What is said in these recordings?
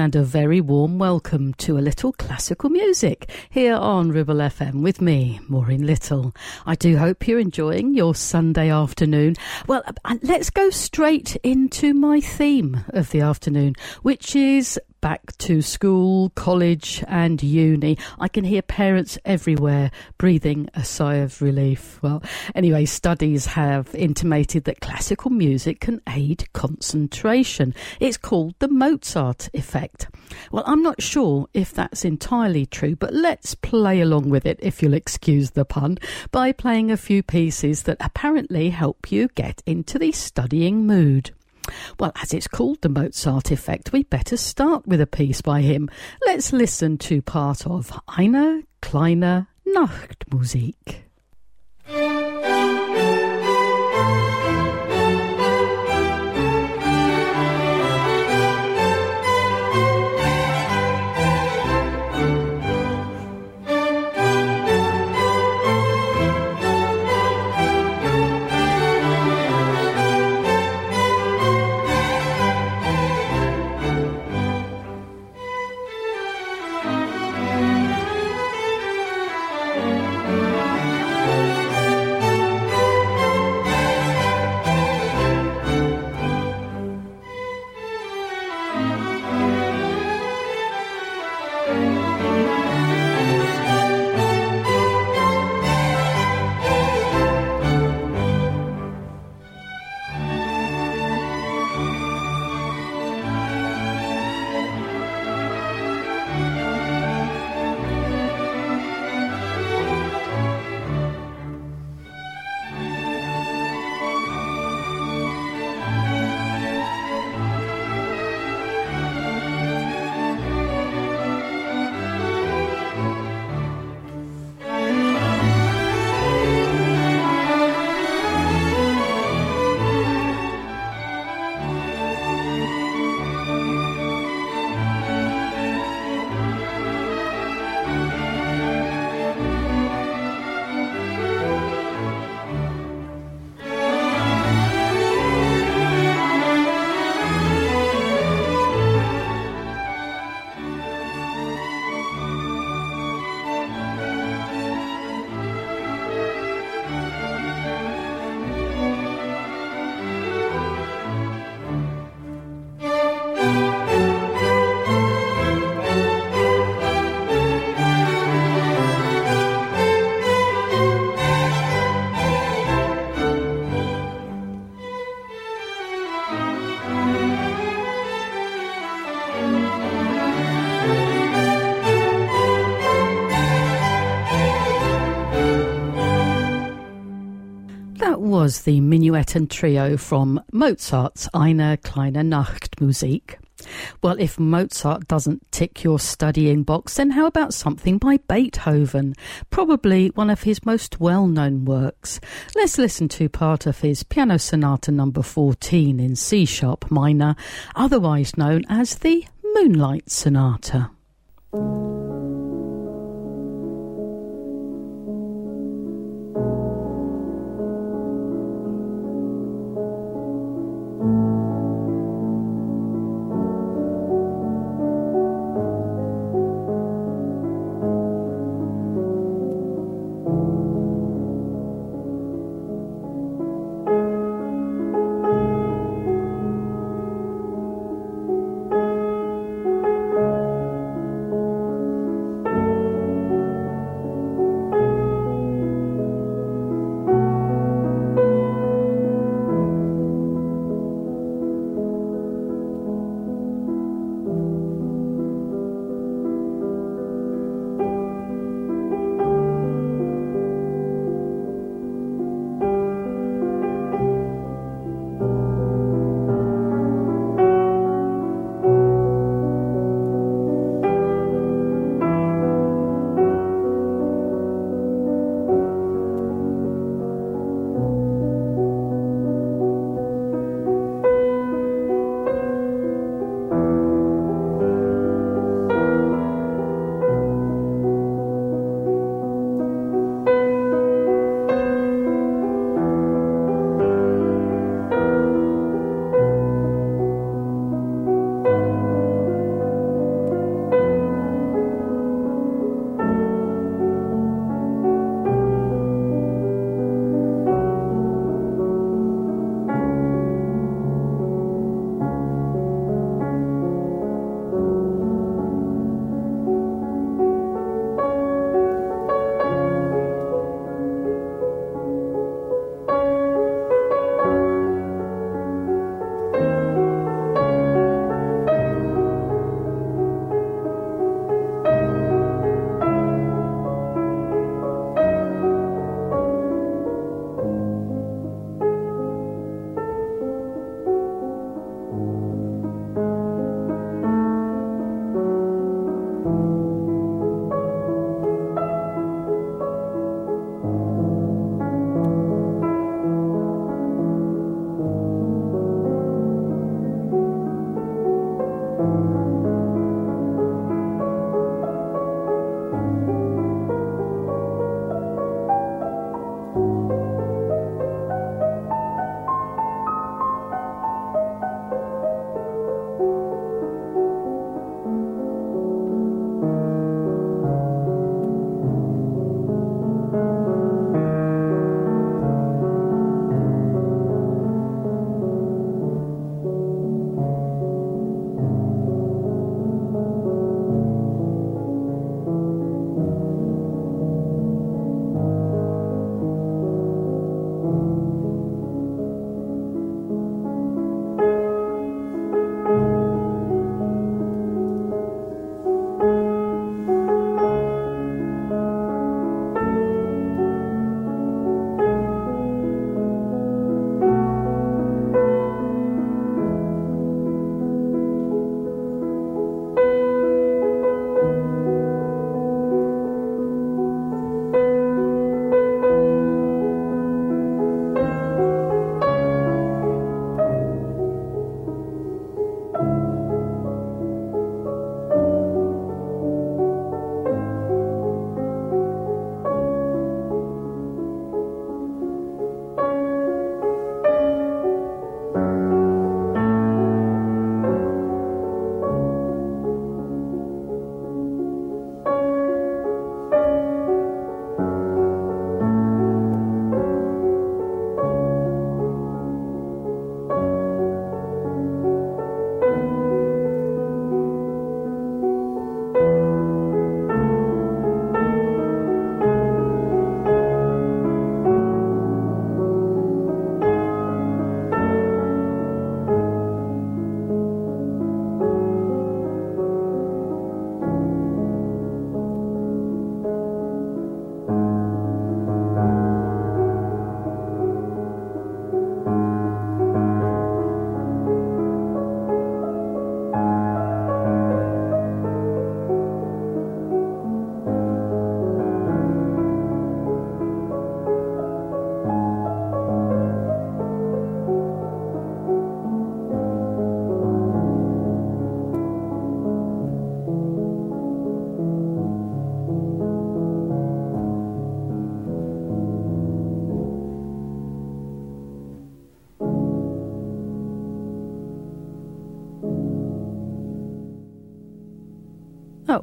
and a very warm welcome to a little classical music here on Ribble FM with me, Maureen Little. I do hope you're enjoying your Sunday afternoon. Well, uh, let's go straight into my theme of the afternoon, which is back to school, college, and uni. I can hear parents everywhere breathing a sigh of relief. Well, anyway, studies have intimated that classical music can aid concentration. It's called the Mozart effect. Well, I'm not sure if that's entirely true, but let's play along with it, if you'll excuse the pun, by playing a few pieces that apparently help you get into the studying mood. Well, as it's called the Mozart effect, we'd better start with a piece by him. Let's listen to part of Eine kleine Nachtmusik. Was the minuet and trio from Mozart's Eine kleine Nachtmusik. Well, if Mozart doesn't tick your studying box, then how about something by Beethoven? Probably one of his most well known works. Let's listen to part of his Piano Sonata number 14 in C sharp minor, otherwise known as the Moonlight Sonata.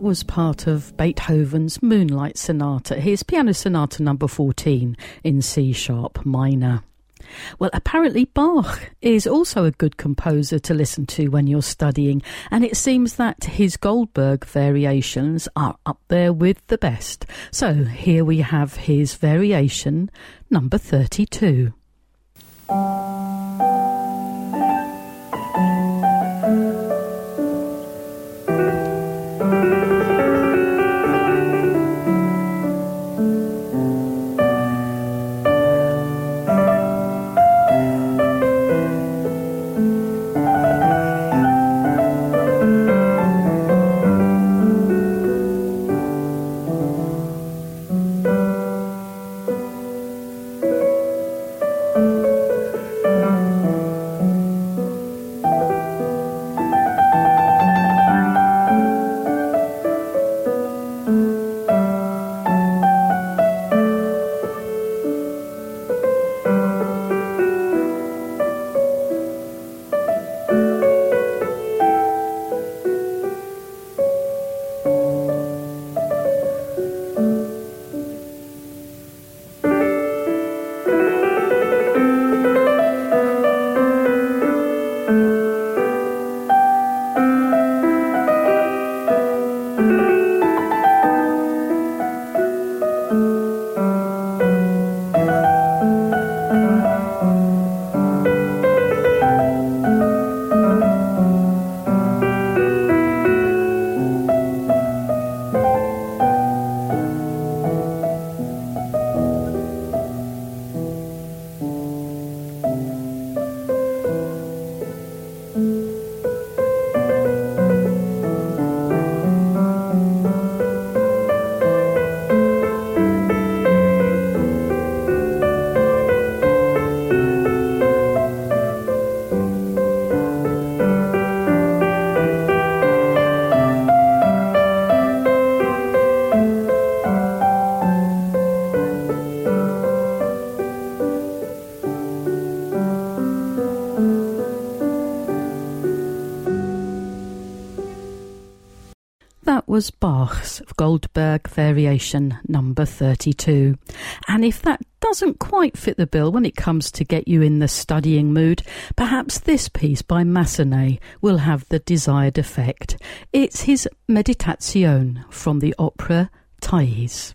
Was part of Beethoven's Moonlight Sonata, his Piano Sonata number 14 in C sharp minor. Well, apparently Bach is also a good composer to listen to when you're studying, and it seems that his Goldberg variations are up there with the best. So here we have his variation number 32. Variation number 32. And if that doesn't quite fit the bill when it comes to get you in the studying mood, perhaps this piece by Massenet will have the desired effect. It's his Meditation from the opera Thais.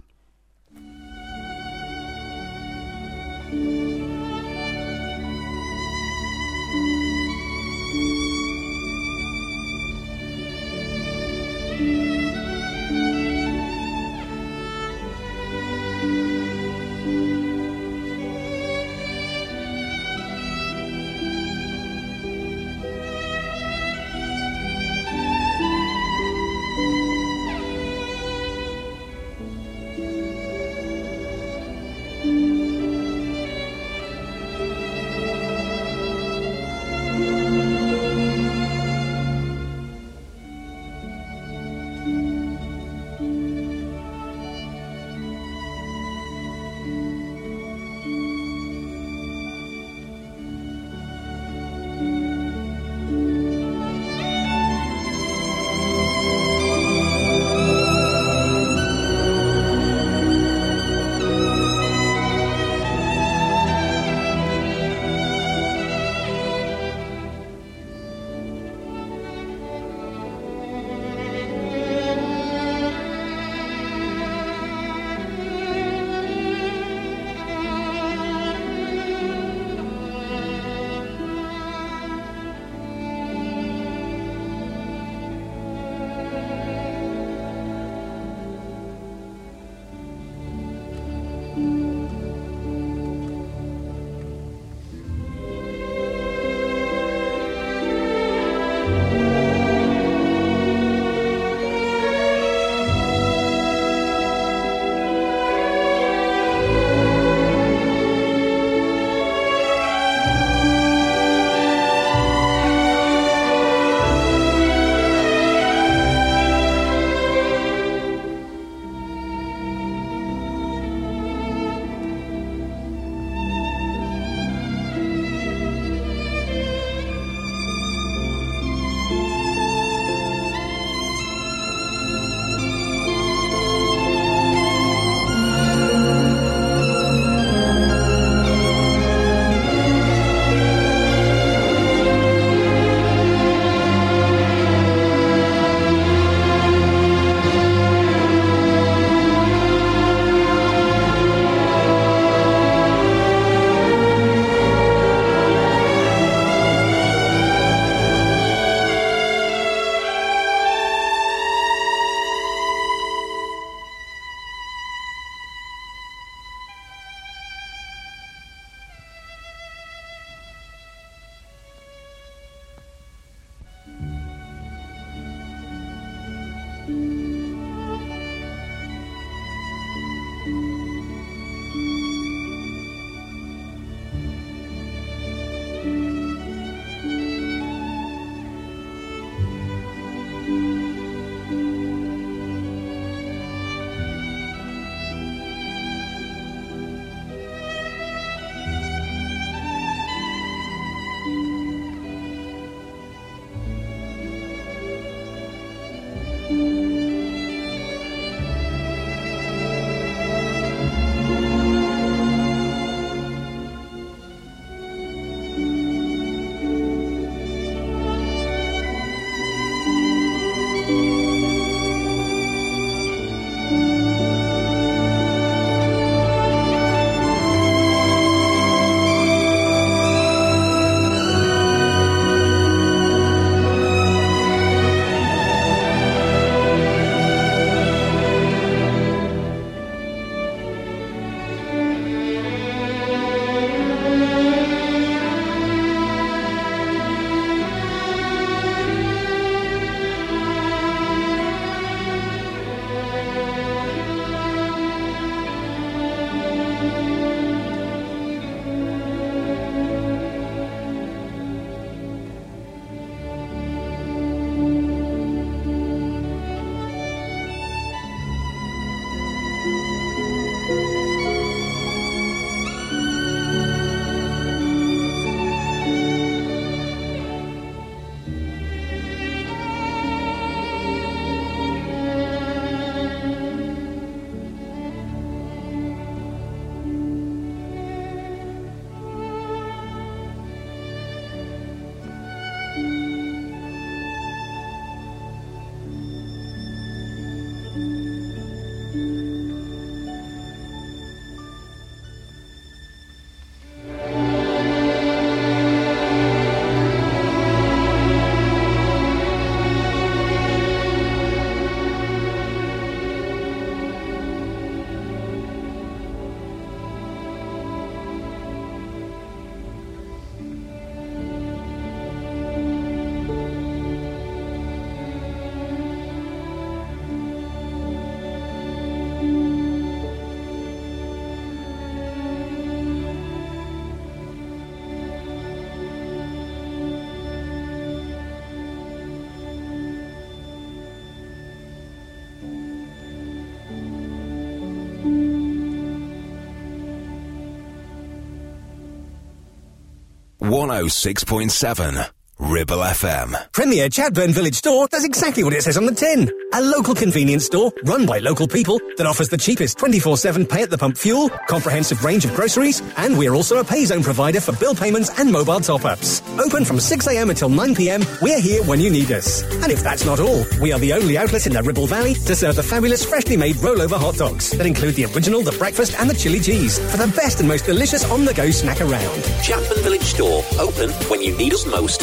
106.7 Ribble FM. Premier Chatburn Village Store does exactly what it says on the tin. A local convenience store run by local people that offers the cheapest 24-7 pay at the pump fuel, comprehensive range of groceries, and we're also a pay zone provider for bill payments and mobile top-ups. Open from 6am until 9pm, we're here when you need us. And if that's not all, we are the only outlet in the Ribble Valley to serve the fabulous freshly made rollover hot dogs that include the original, the breakfast and the chili cheese for the best and most delicious on-the-go snack around. Chatburn Village Store, open when you need us most.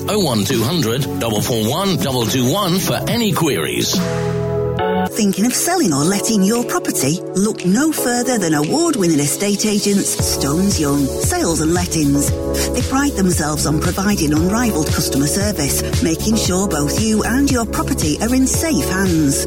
01200 441 221 for any queries. Thinking of selling or letting your property? Look no further than award-winning estate agents Stones Young Sales and Lettings. They pride themselves on providing unrivaled customer service, making sure both you and your property are in safe hands.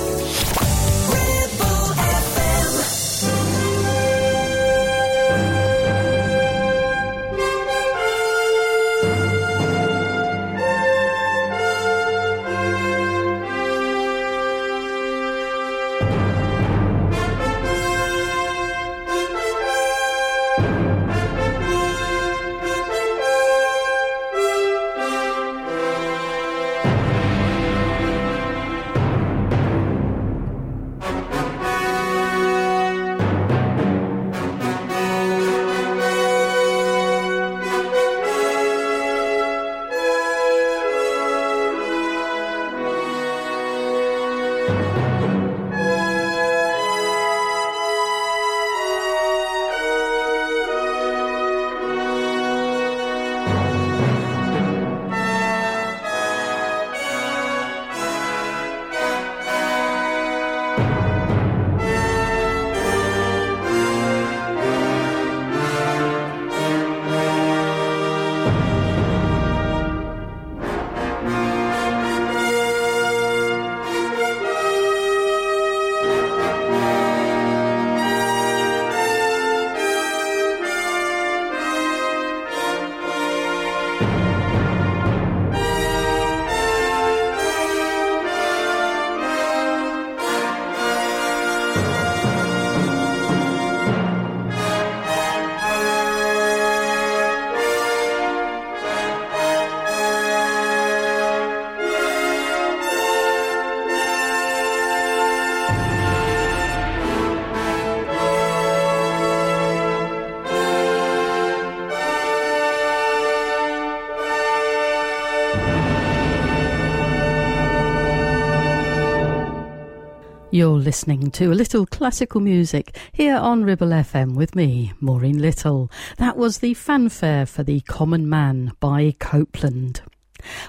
You're listening to a little classical music here on Ribble FM with me, Maureen Little. That was the fanfare for the Common Man by Copland.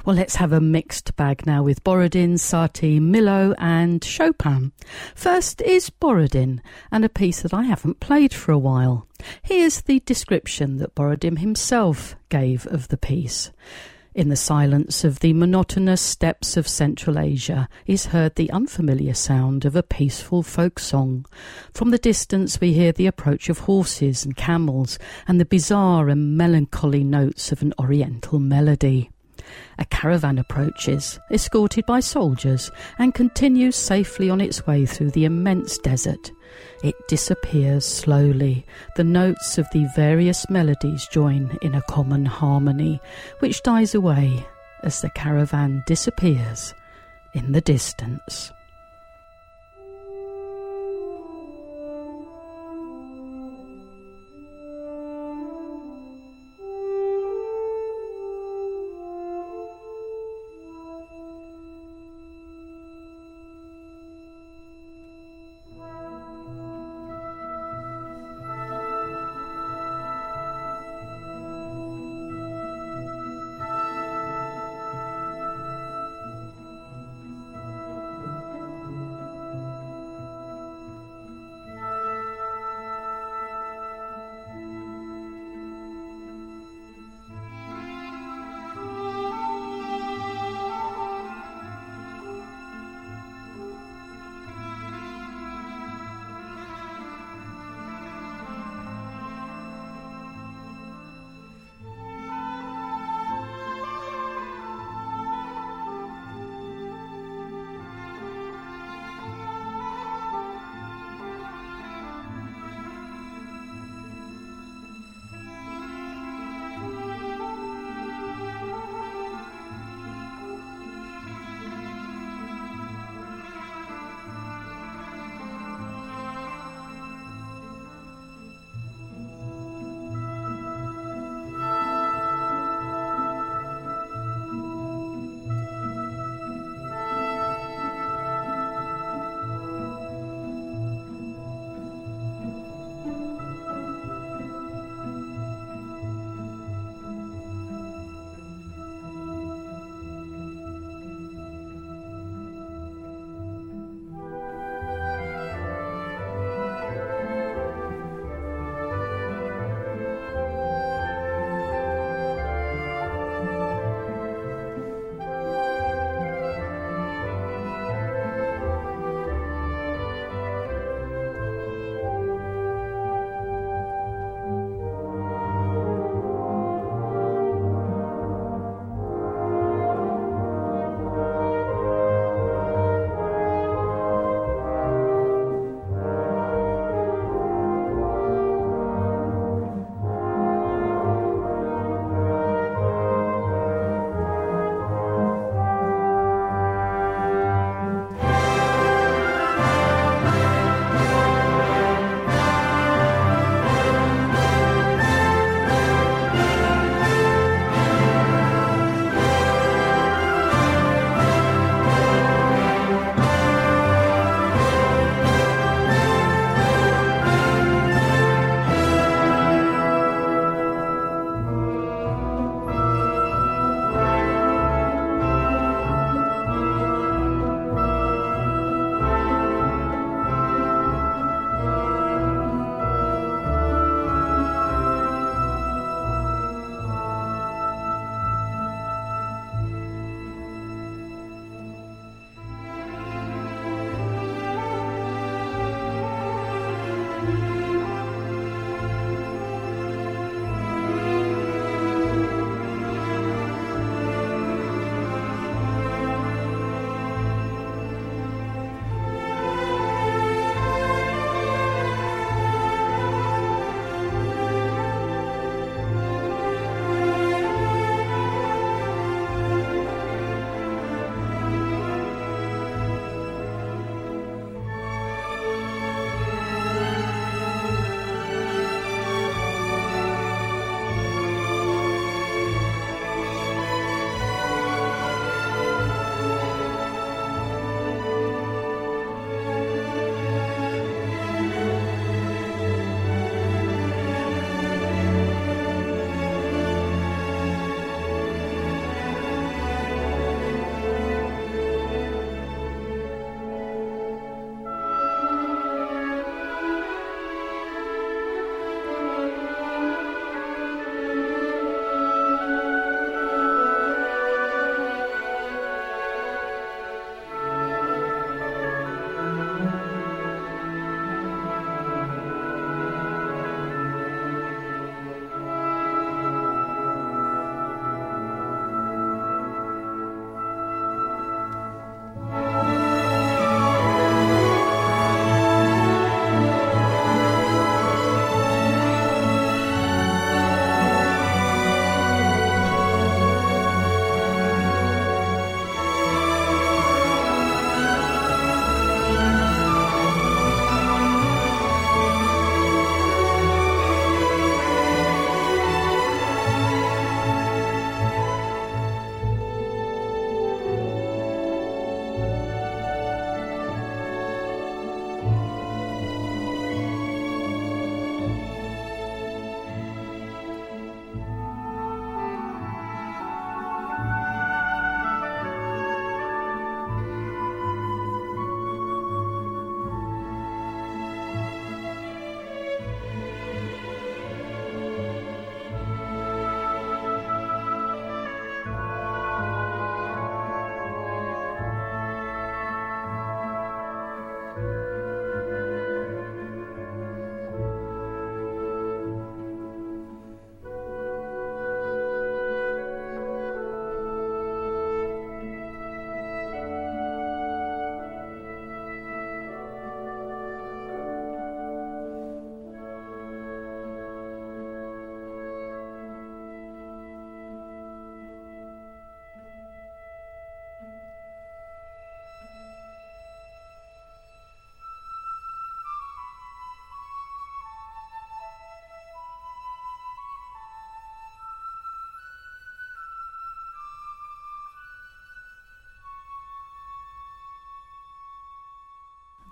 Well, let's have a mixed bag now with Borodin, Satie, Milhaud, and Chopin. First is Borodin, and a piece that I haven't played for a while. Here's the description that Borodin himself gave of the piece. In the silence of the monotonous steppes of Central Asia is heard the unfamiliar sound of a peaceful folk song. From the distance we hear the approach of horses and camels and the bizarre and melancholy notes of an oriental melody. A caravan approaches, escorted by soldiers, and continues safely on its way through the immense desert. It disappears slowly. The notes of the various melodies join in a common harmony, which dies away as the caravan disappears in the distance.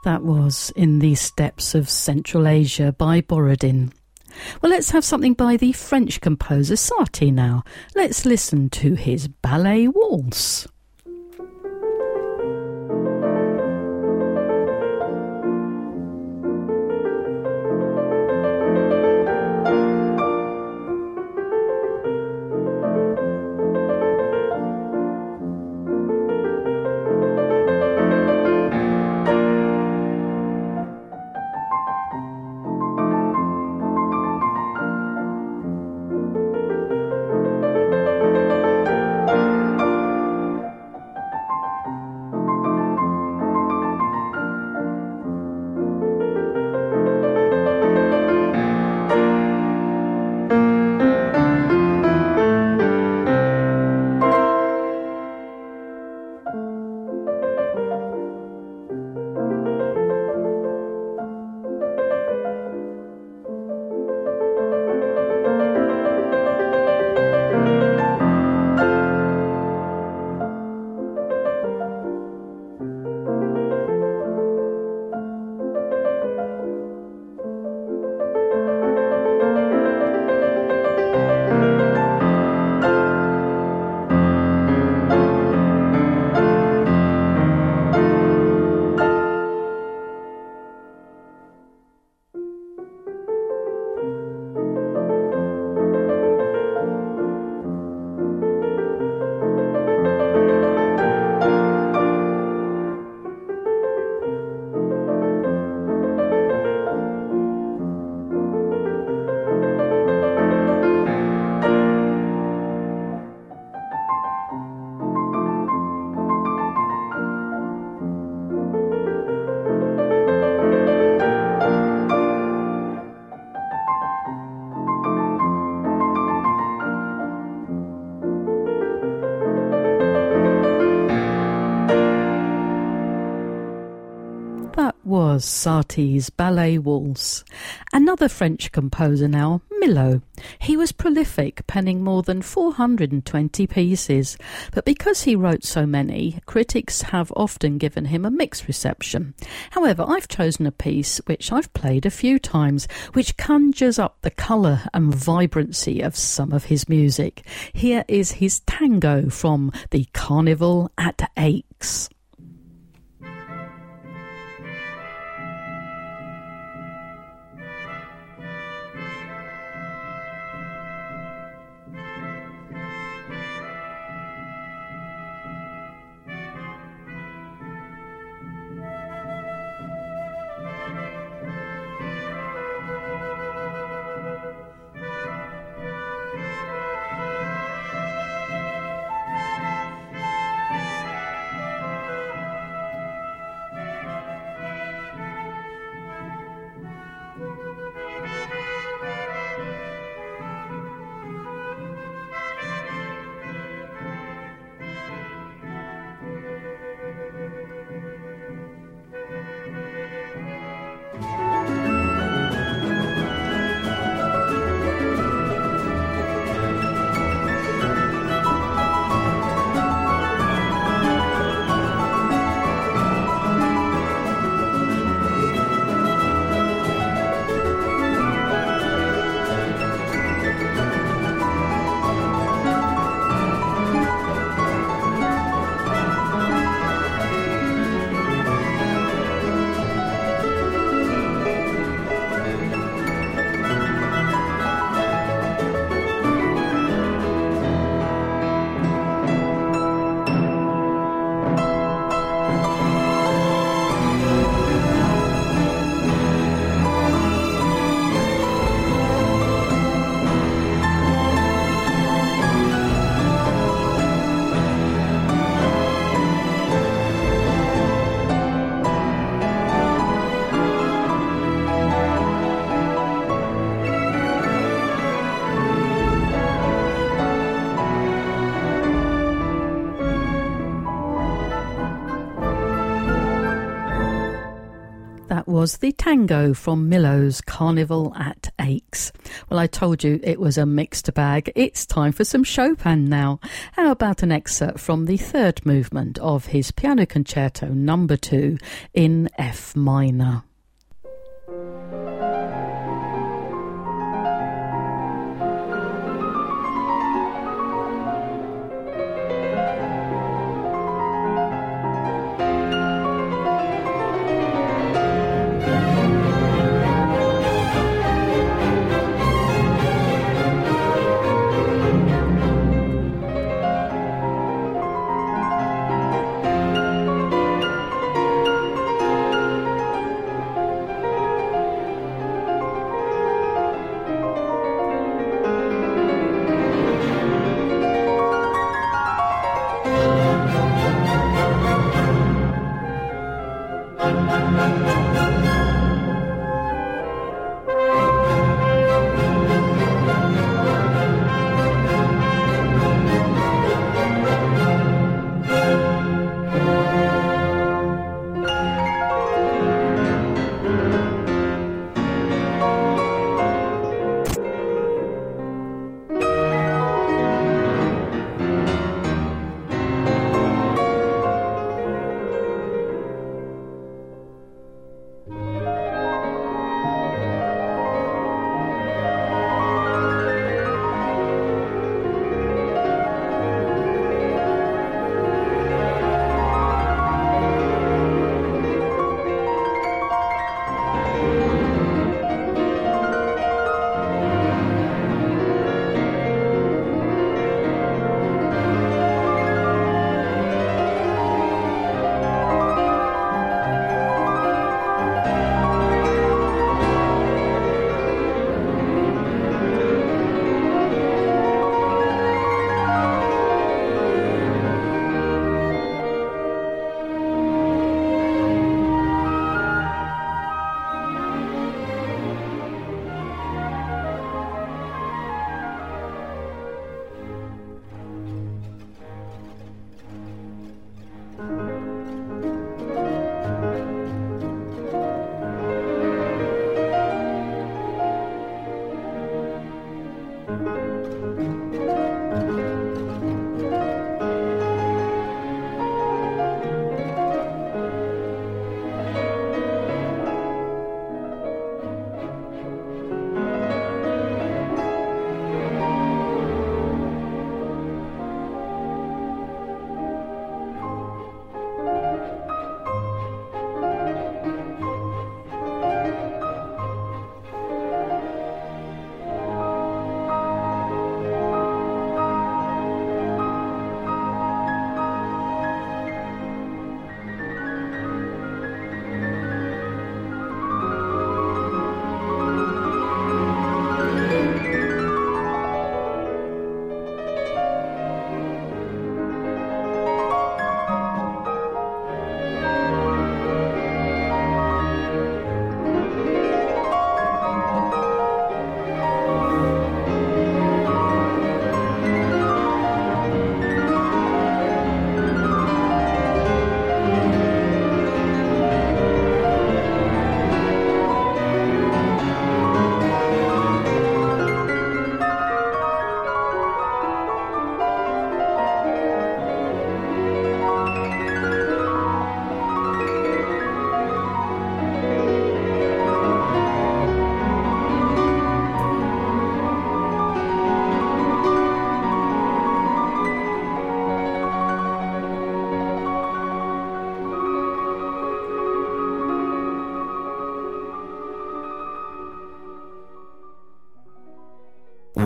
That was In the Steppes of Central Asia by Borodin. Well, let's have something by the French composer Satie now. Let's listen to his ballet waltz. Was Satie's Ballet Waltz. Another French composer now, Milhaud. He was prolific, penning more than 420 pieces, but because he wrote so many, critics have often given him a mixed reception. However, I've chosen a piece which I've played a few times, which conjures up the colour and vibrancy of some of his music. Here is his tango from the Carnival at Aix. Was the tango from Milhaud's Carnival at Aix. Well, I told you it was a mixed bag. It's time for some Chopin now. How about an excerpt from the third movement of his Piano Concerto number 2 in F minor?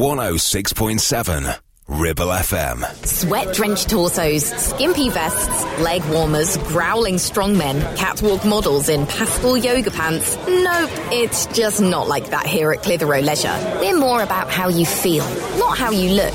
One oh six point seven. Ribble FM. Sweat drenched torsos, skimpy vests, leg warmers, growling strongmen, catwalk models in pastel yoga pants. Nope, it's just not like that here at Clitheroe Leisure. We're more about how you feel, not how you look.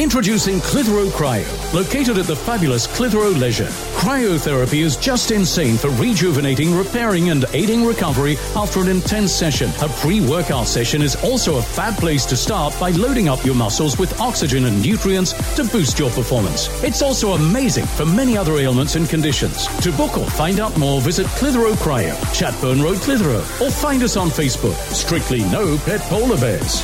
Introducing Clitheroe Cryo, located at the fabulous Clitheroe Leisure. Cryotherapy is just insane for rejuvenating, repairing, and aiding recovery after an intense session. A pre workout session is also a fab place to start by loading up your muscles with oxygen and nutrients to boost your performance. It's also amazing for many other ailments and conditions. To book or find out more, visit Clitheroe Cryo, Chatburn Road, Clitheroe, or find us on Facebook. Strictly no pet polar bears.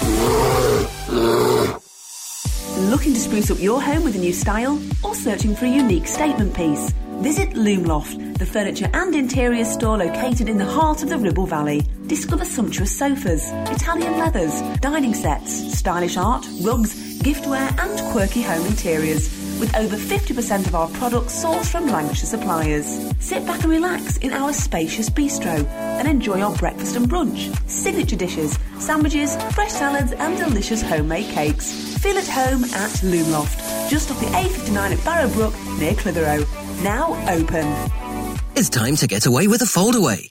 Looking to spruce up your home with a new style or searching for a unique statement piece? Visit Loomloft, the furniture and interior store located in the heart of the Ribble Valley. Discover sumptuous sofas, Italian leathers, dining sets, stylish art, rugs, giftware and quirky home interiors with over 50% of our products sourced from Lancashire suppliers. Sit back and relax in our spacious bistro and enjoy our breakfast and brunch, signature dishes, sandwiches, fresh salads and delicious homemade cakes. Feel at home at Loomloft, just off the A59 at Barrowbrook near Clitheroe. Now open. It's time to get away with a foldaway.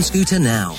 scooter now.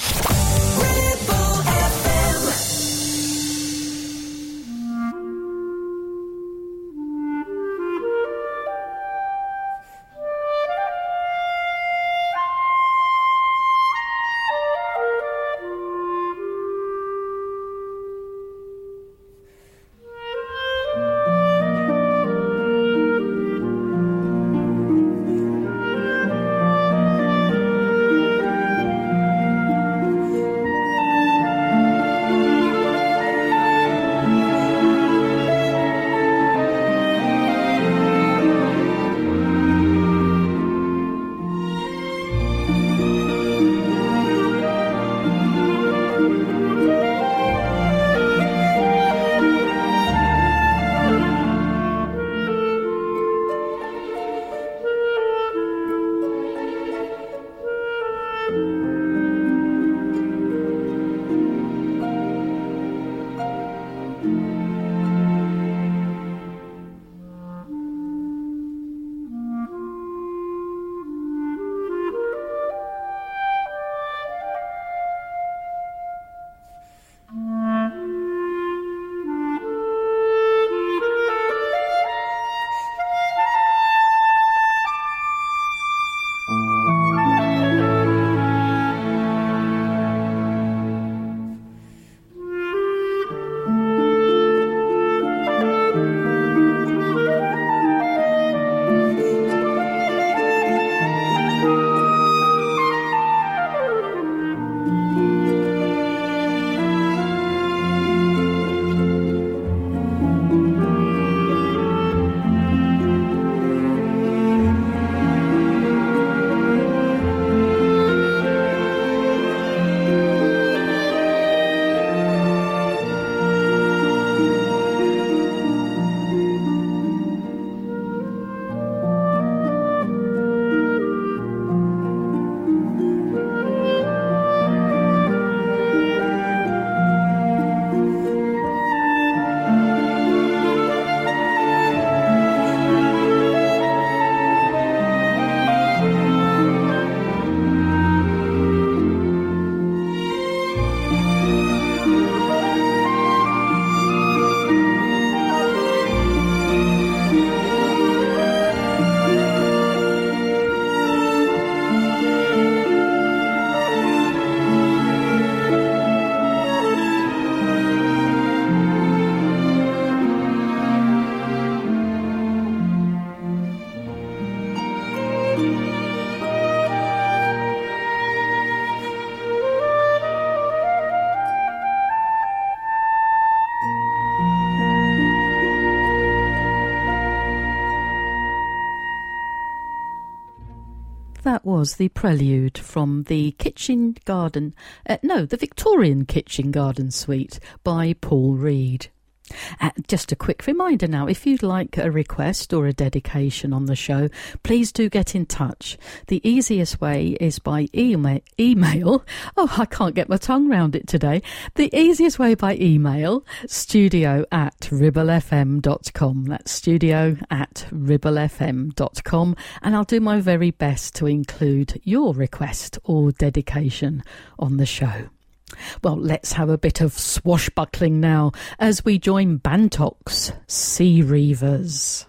Was the prelude from the Kitchen Garden, uh, no, the Victorian Kitchen Garden Suite by Paul Reade. Uh, just a quick reminder now if you'd like a request or a dedication on the show, please do get in touch. The easiest way is by email. email. Oh, I can't get my tongue round it today. The easiest way by email studio at ribblefm.com. That's studio at ribblefm.com. And I'll do my very best to include your request or dedication on the show. Well, let's have a bit of swashbuckling now as we join Bantock's Sea Reivers.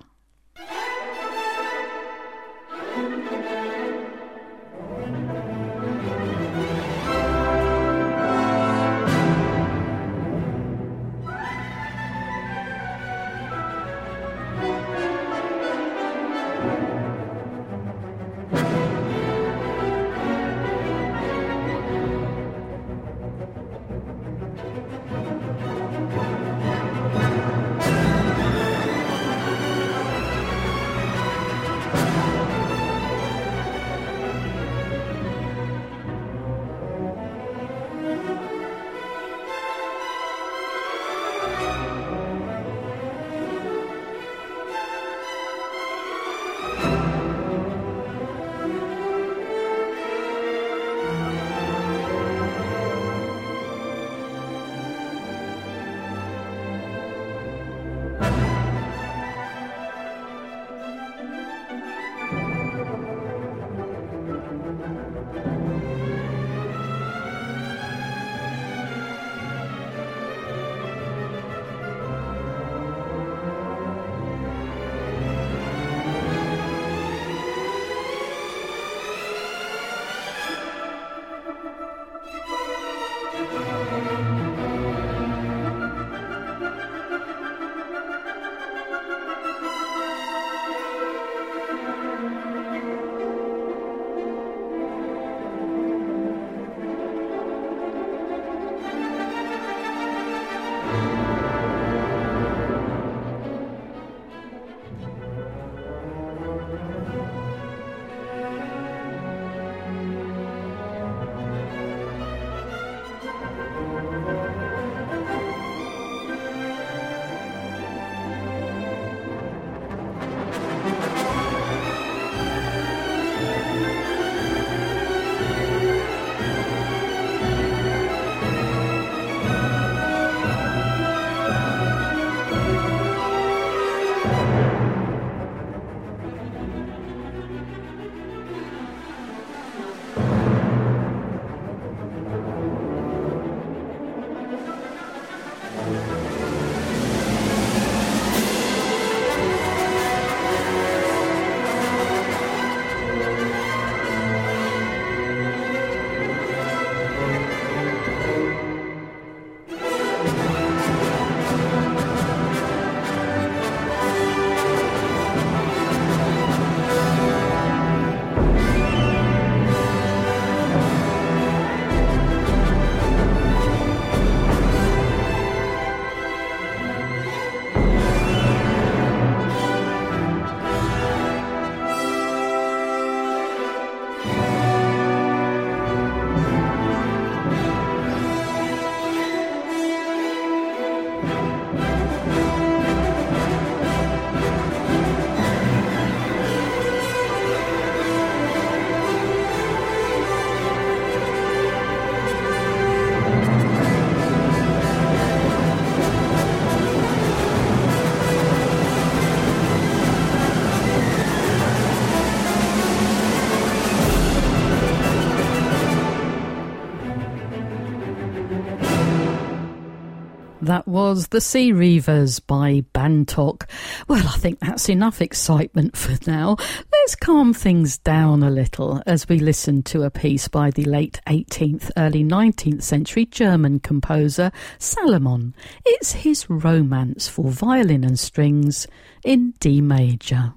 That was The Sea Reivers by Bantock. Well, I think that's enough excitement for now. Let's calm things down a little as we listen to a piece by the late 18th, early 19th century German composer Salomon. It's his romance for violin and strings in D major.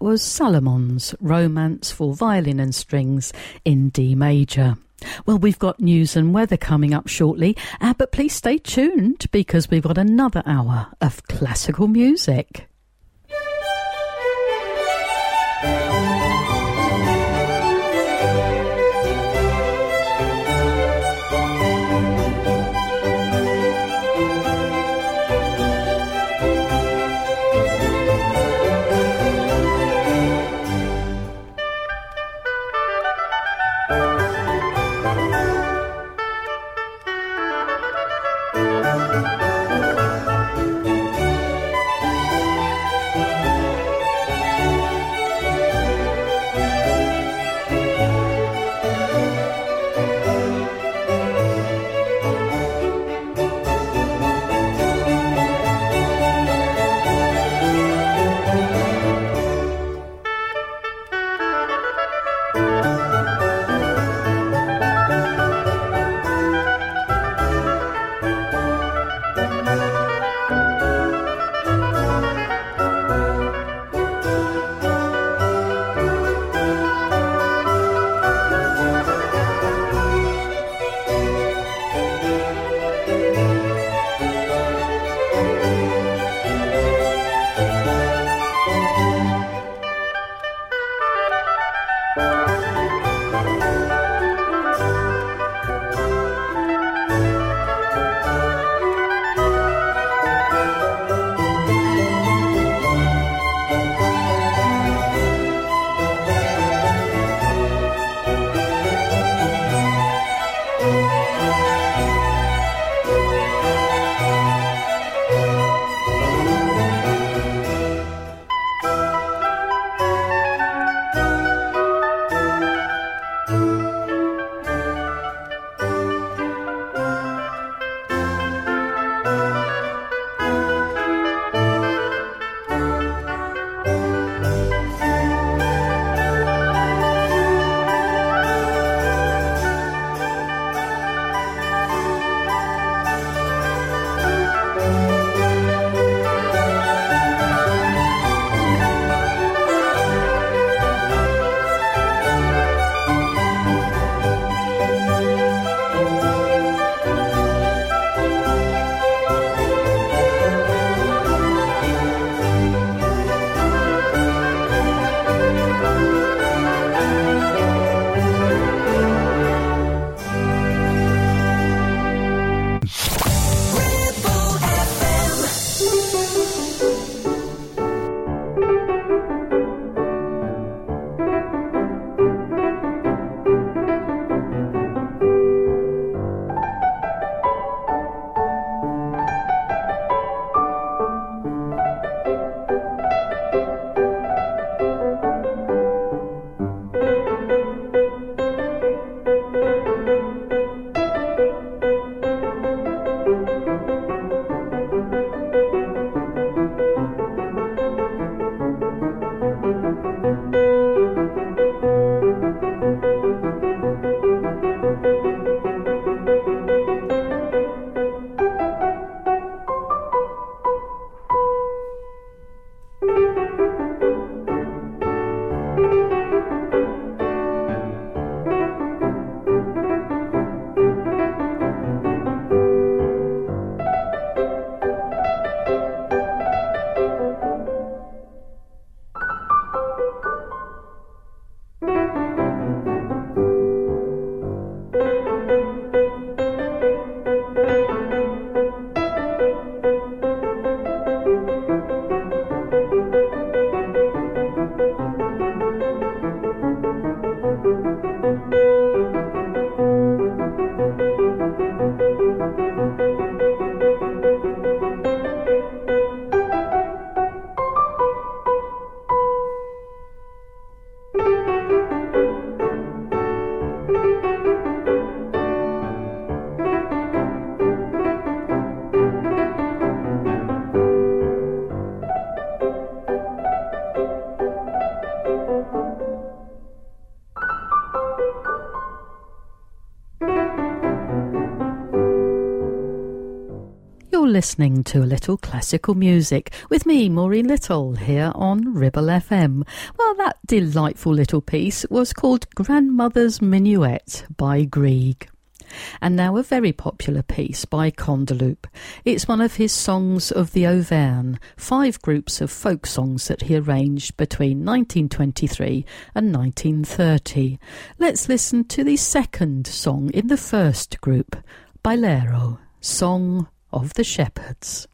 Was Salomon's Romance for Violin and Strings in D major. Well, we've got news and weather coming up shortly, uh, but please stay tuned because we've got another hour of classical music. Listening to a little classical music with me, Maureen Little, here on Ribble FM. Well, that delightful little piece was called Grandmother's Minuet by Grieg. And now a very popular piece by Canteloube. It's one of his songs of the Auvergne, five groups of folk songs that he arranged between 1923 and 1930. Let's listen to the second song in the first group, Bailero, Song of the Shepherds.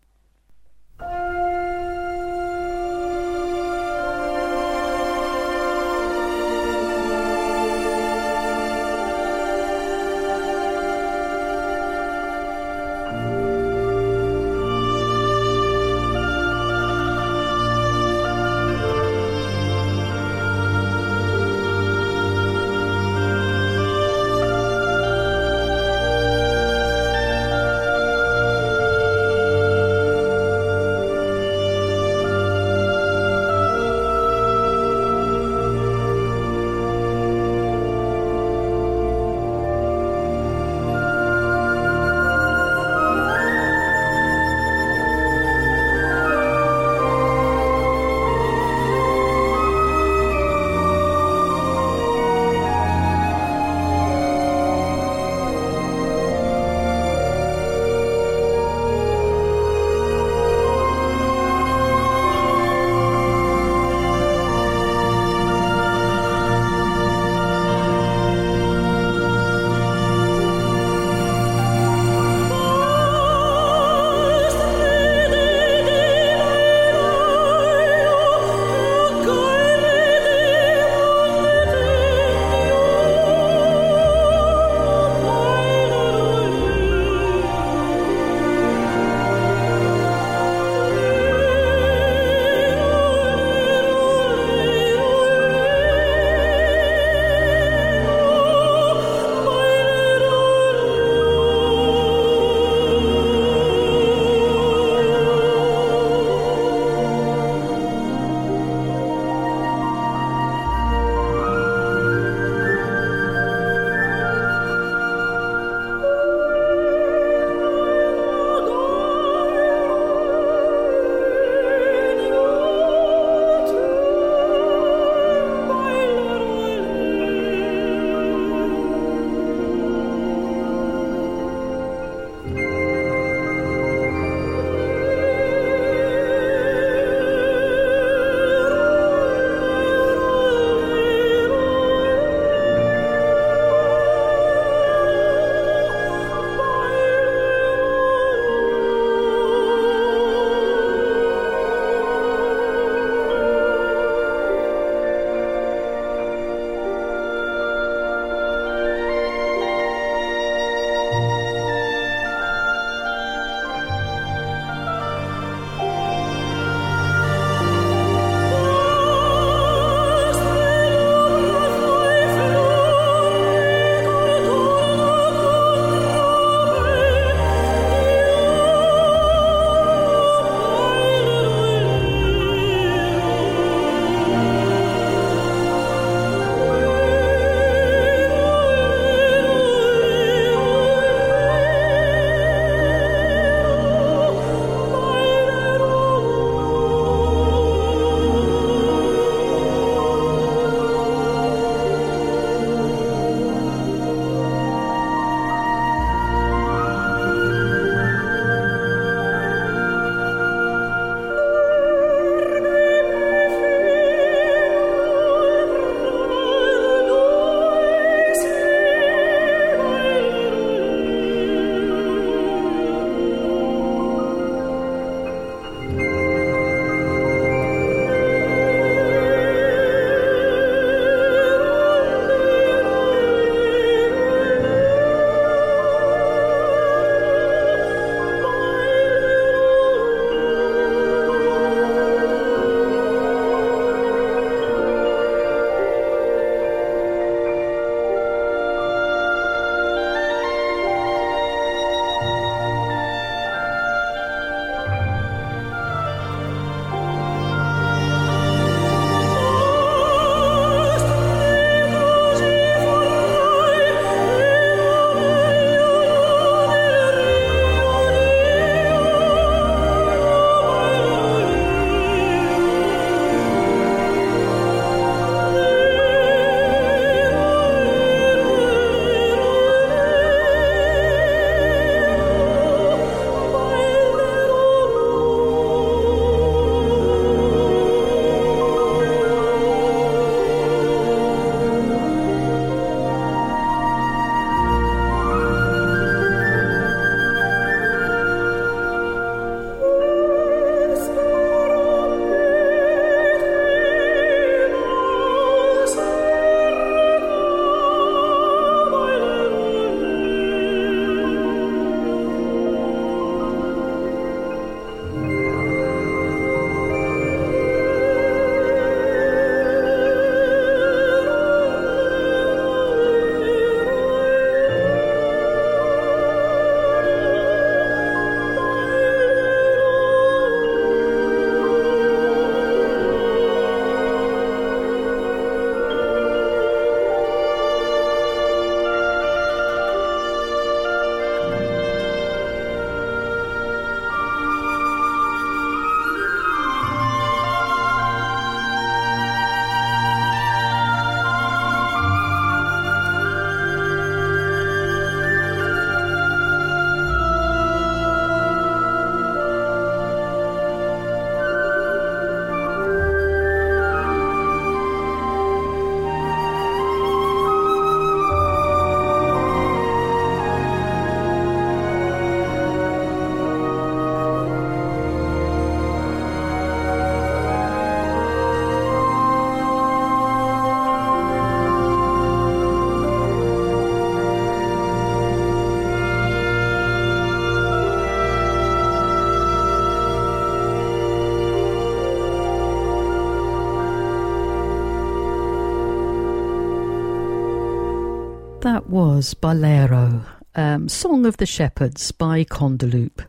Was Bolero, um, Song of the Shepherds by Canteloube.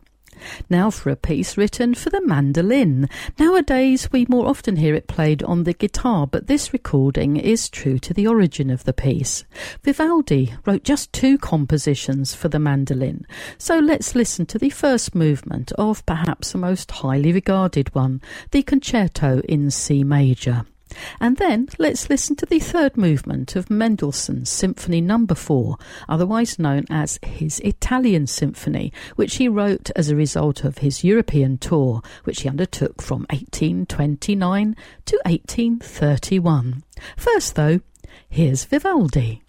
Now for a piece written for the mandolin. Nowadays, we more often hear it played on the guitar, but this recording is true to the origin of the piece. Vivaldi wrote just two compositions for the mandolin, so let's listen to the first movement of perhaps the most highly regarded one, the concerto in C major. And then let's listen to the third movement of Mendelssohn's Symphony no. 4, otherwise known as his Italian Symphony, which he wrote as a result of his European tour, which he undertook from 1829 to 1831. First, though, here's Vivaldi.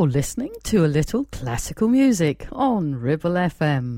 You're listening to a little classical music on Ribble FM.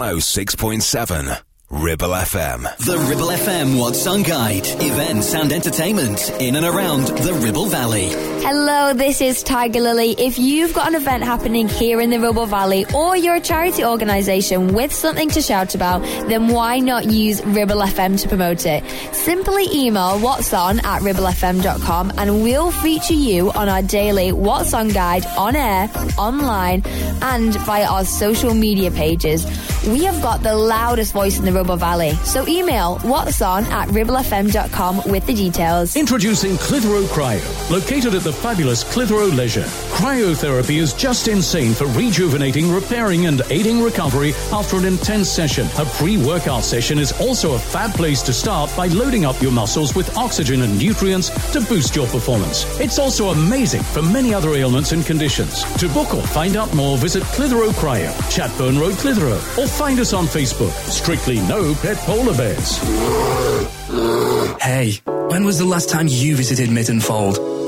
106.7 Ribble FM. The Ribble FM What's On Guide. Events and entertainment in and around the Ribble Valley. Hello, this is Tiger Lily. If you've got an event happening here in the Ribble Valley or you're a charity organisation with something to shout about, then why not use Ribble FM to promote it? Simply email what's on at ribblefm.com and we'll feature you on our daily What's On Guide on air, online, and via our social media pages. We have got the loudest voice in the Ribble Valley. So email what's on at ribblefm.com with the details. Introducing Clitheroe Cryo. Located at the fabulous Clitheroe Leisure. Cryotherapy is just insane for rejuvenating, repairing, and aiding recovery after an intense session. A pre workout session is also a fab place to start by loading up your muscles with oxygen and nutrients to boost your performance. It's also amazing for many other ailments and conditions. To book or find out more, visit Clitheroe Cryo, Chatburn Road, Clitheroe, or find us on Facebook. Strictly no pet polar bears. Hey, when was the last time you visited Mittenfold?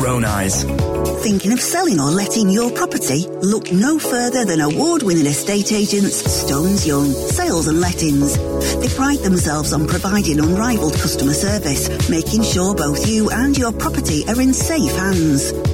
own eyes. Thinking of selling or letting your property? Look no further than award-winning estate agents Stones Young Sales and Lettings. They pride themselves on providing unrivaled customer service, making sure both you and your property are in safe hands.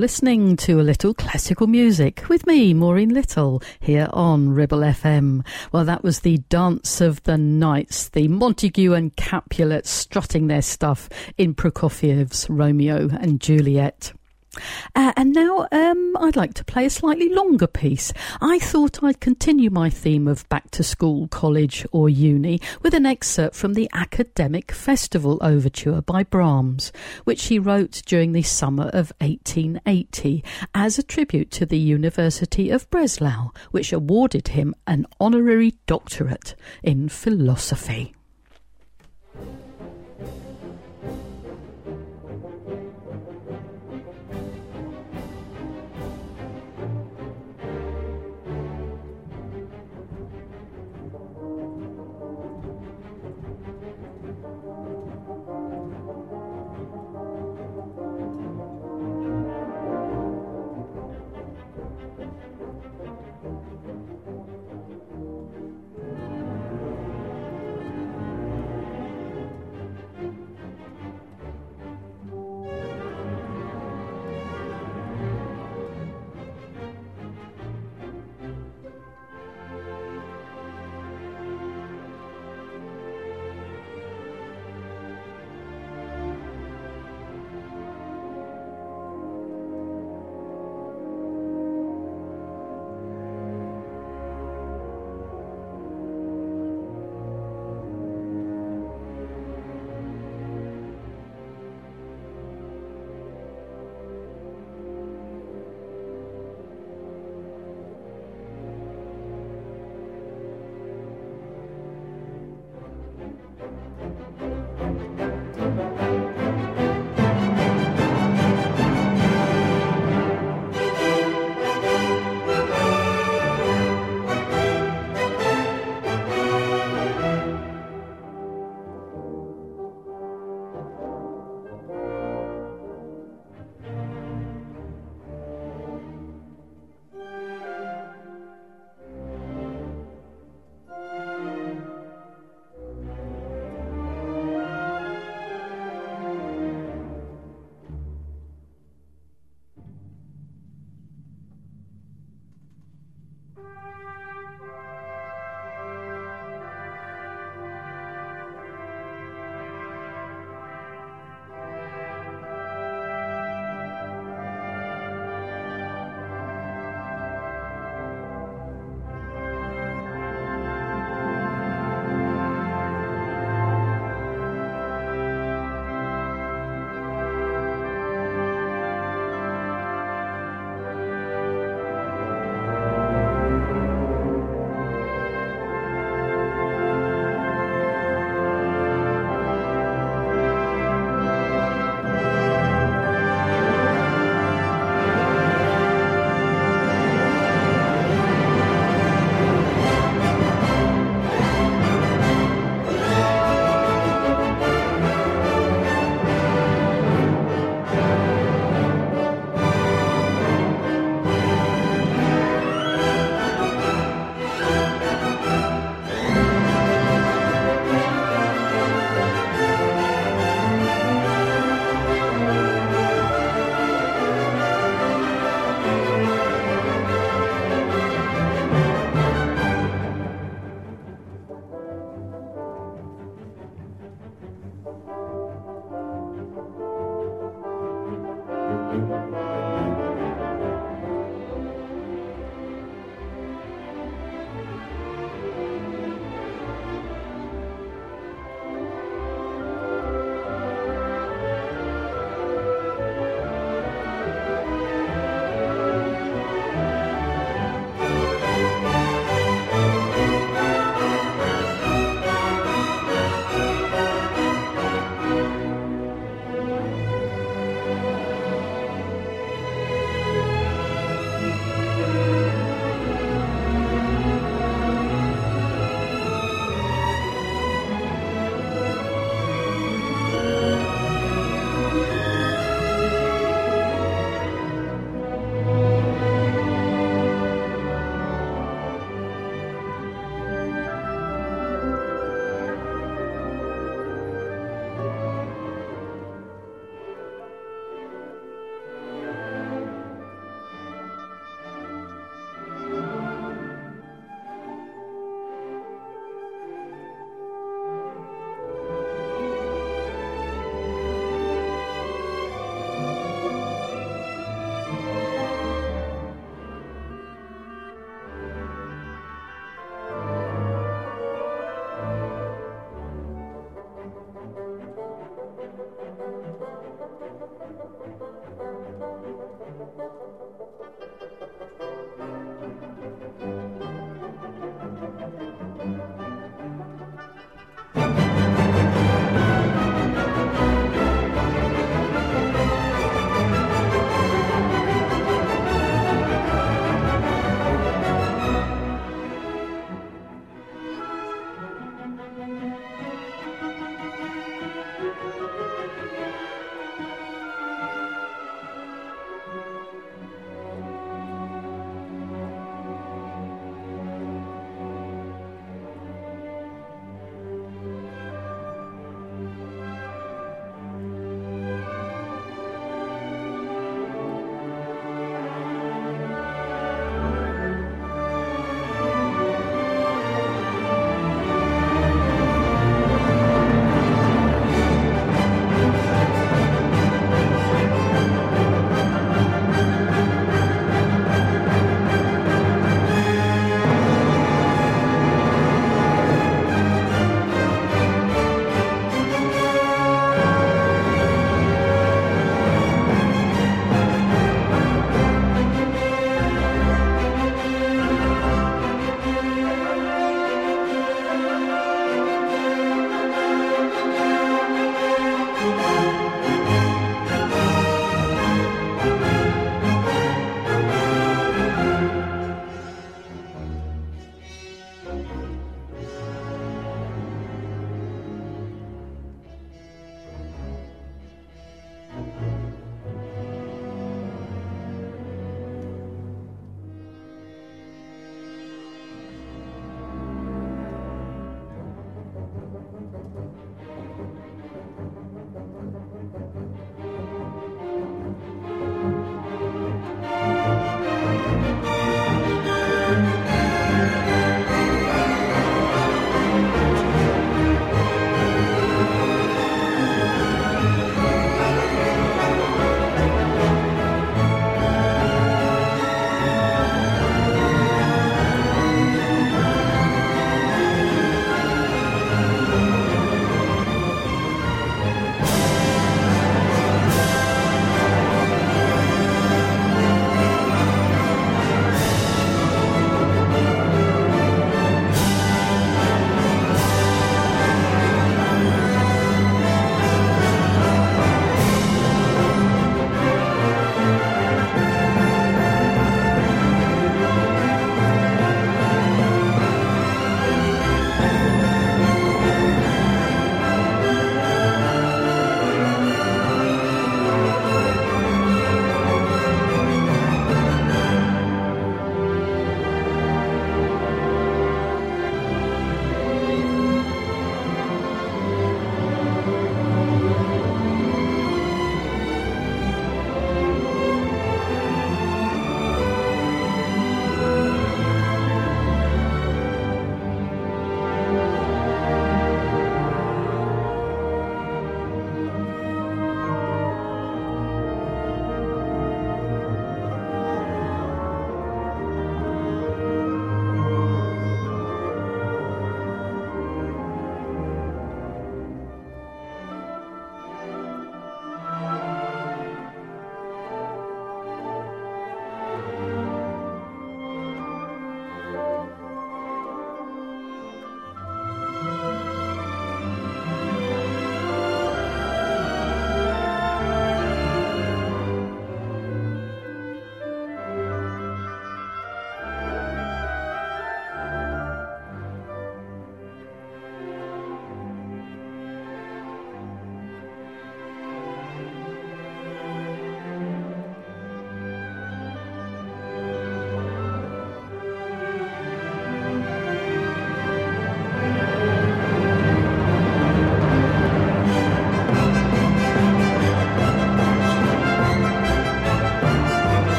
Listening to a little classical music with me, Maureen Little, here on Ribble FM. Well, that was the Dance of the Knights, the Montague and Capulet strutting their stuff in Prokofiev's Romeo and Juliet. Uh, and now um, I'd like to play a slightly longer piece. I thought I'd continue my theme of back to school, college, or uni with an excerpt from the Academic Festival Overture by Brahms, which he wrote during the summer of 1880 as a tribute to the University of Breslau, which awarded him an honorary doctorate in philosophy.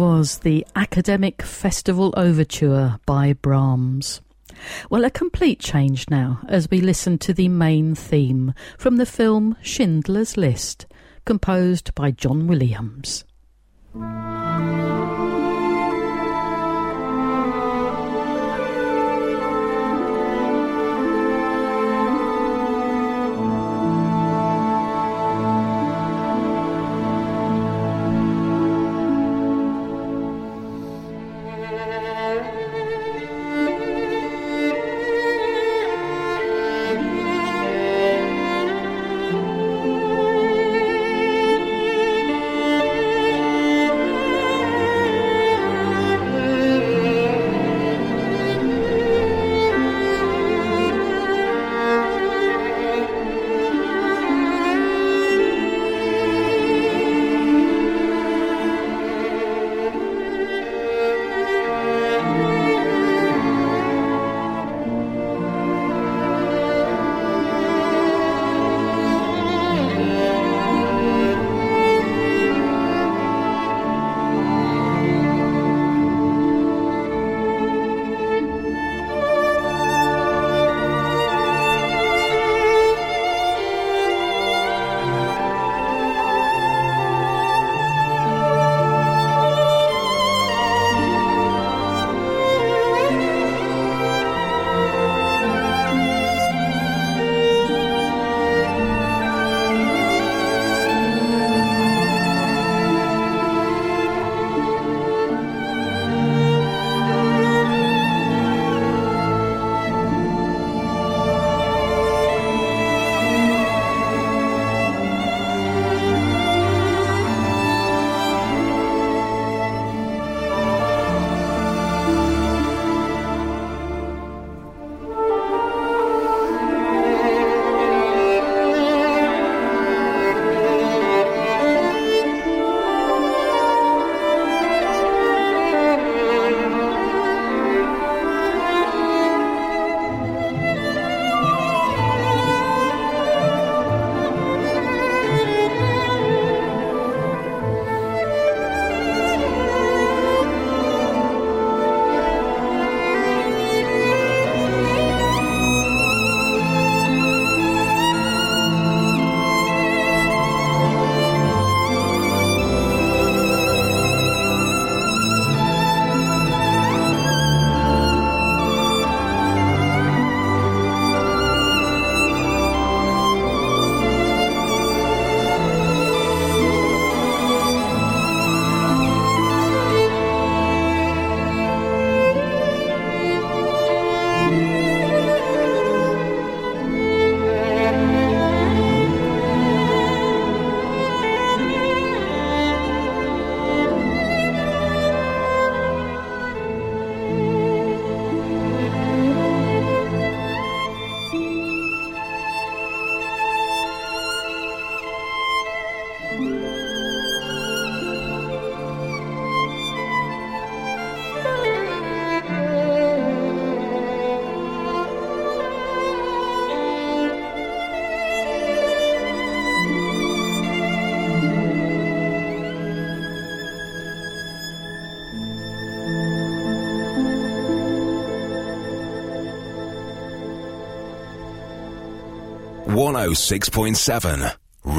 Was the Academic Festival Overture by Brahms. Well, a complete change now as we listen to the main theme from the film Schindler's List, composed by John Williams. 106.7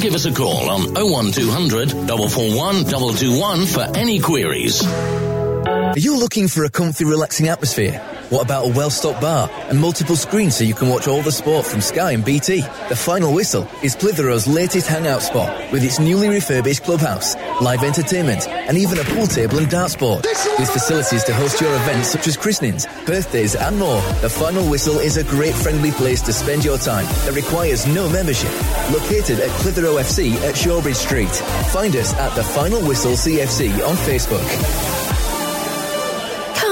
give us a call on 01200 441 221 for any queries. Are you looking for a comfy, relaxing atmosphere? What about a well-stocked bar and multiple screens so you can watch all the sport from Sky and BT? The Final Whistle is Clitheroe's latest hangout spot with its newly refurbished clubhouse, live entertainment and even a pool table and darts board. With facilities to host your events such as christenings, birthdays and more, The Final Whistle is a great friendly place to spend your time that requires no membership. Located at Clitheroe FC at Shawbridge Street. Find us at The Final Whistle CFC on Facebook.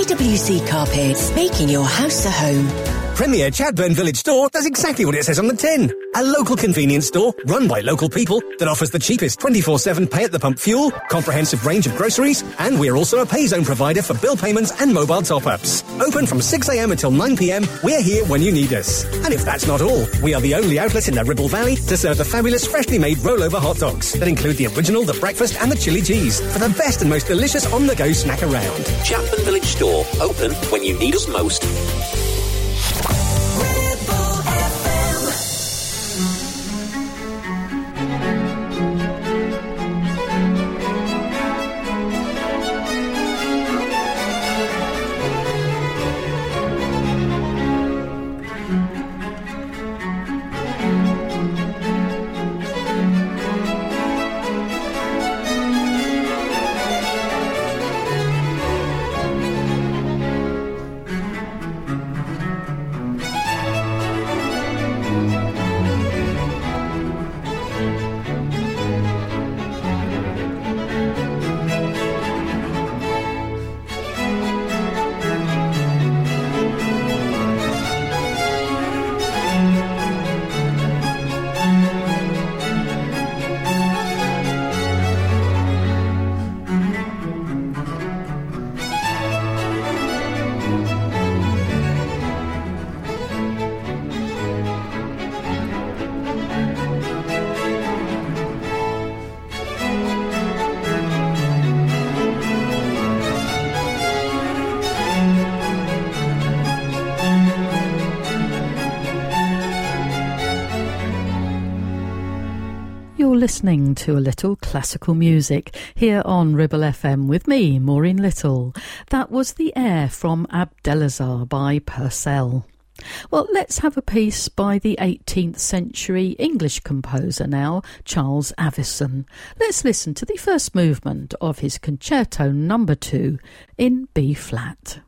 KWC Carpets, making your house a home. Premier Chatburn Village Store does exactly what it says on the tin. A local convenience store run by local people that offers the cheapest 24-7 pay at the pump fuel, comprehensive range of groceries, and we're also a pay zone provider for bill payments and mobile top-ups. Open from 6am until 9pm, we're here when you need us. And if that's not all, we are the only outlet in the Ribble Valley to serve the fabulous freshly made rollover hot dogs that include the original, the breakfast and the chili cheese for the best and most delicious on-the-go snack around. Chatburn Village Store, open when you need us most. Listening to a little classical music here on Ribble FM with me, Maureen Little. That was the air from Abdelazar by Purcell. Well, let's have a piece by the 18th century English composer now, Charles Avison. Let's listen to the first movement of his Concerto Number no. 2 in B flat.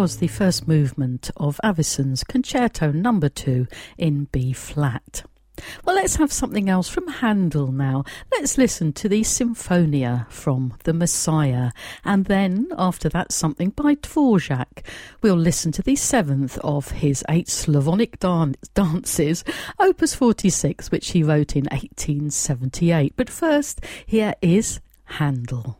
Was the first movement of Avison's Concerto Number no. 2 in B flat. Well, let's have something else from Handel now. Let's listen to the Sinfonia from The Messiah. And then, after that, something by Dvorak. We'll listen to the seventh of his eight Slavonic dan- dances, Opus 46, which he wrote in 1878. But first, here is Handel.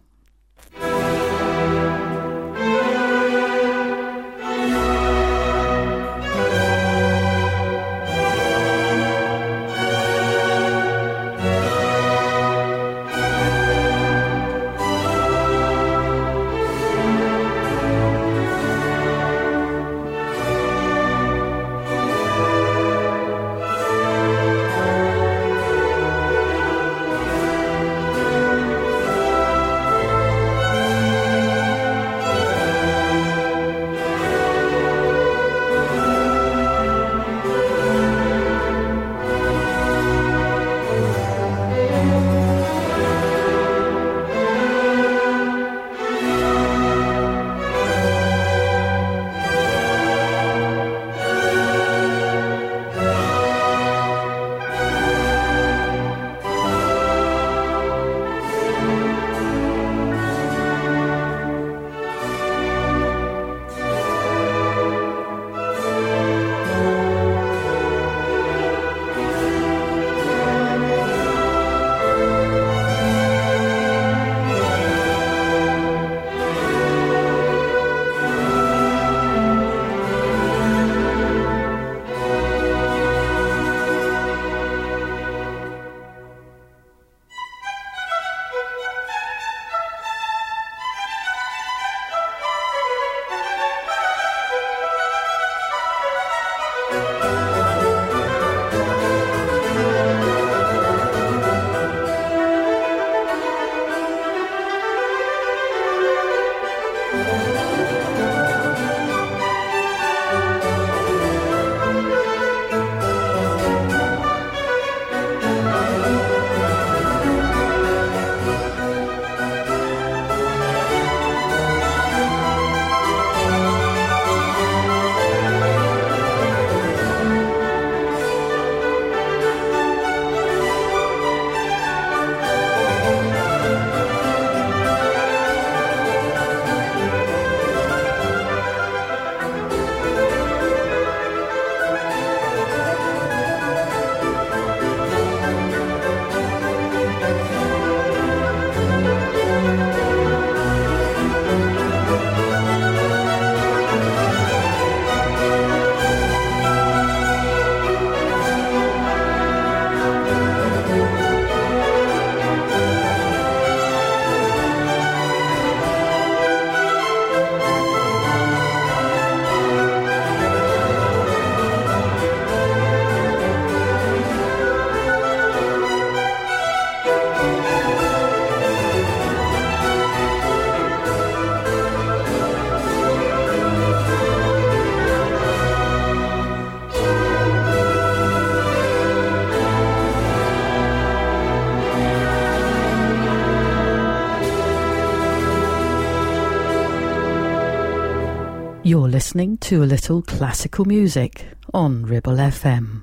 Listening to a little classical music on Ribble FM.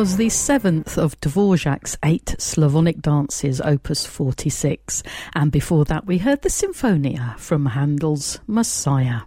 Was the seventh of Dvorak's eight Slavonic dances, opus 46. And before that, we heard the Sinfonia from Handel's Messiah.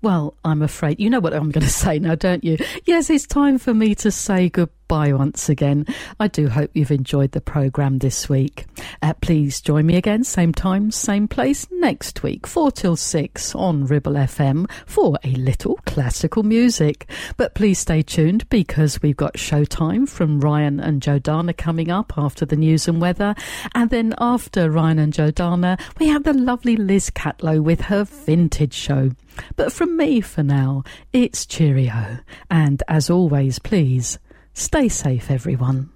Well, I'm afraid you know what I'm going to say now, don't you? Yes, it's time for me to say goodbye Once again. I do hope you've enjoyed the programme this week. Uh, please join me again, same time, same place next week, 4 till 6 on Ribble FM for a little classical music. But please stay tuned because we've got showtime from Ryan and Jordana coming up after the news and weather. And then after Ryan and Jordana, we have the lovely Liz Catlow with her vintage show. But from me for now, it's cheerio. And as always, please Stay safe, everyone.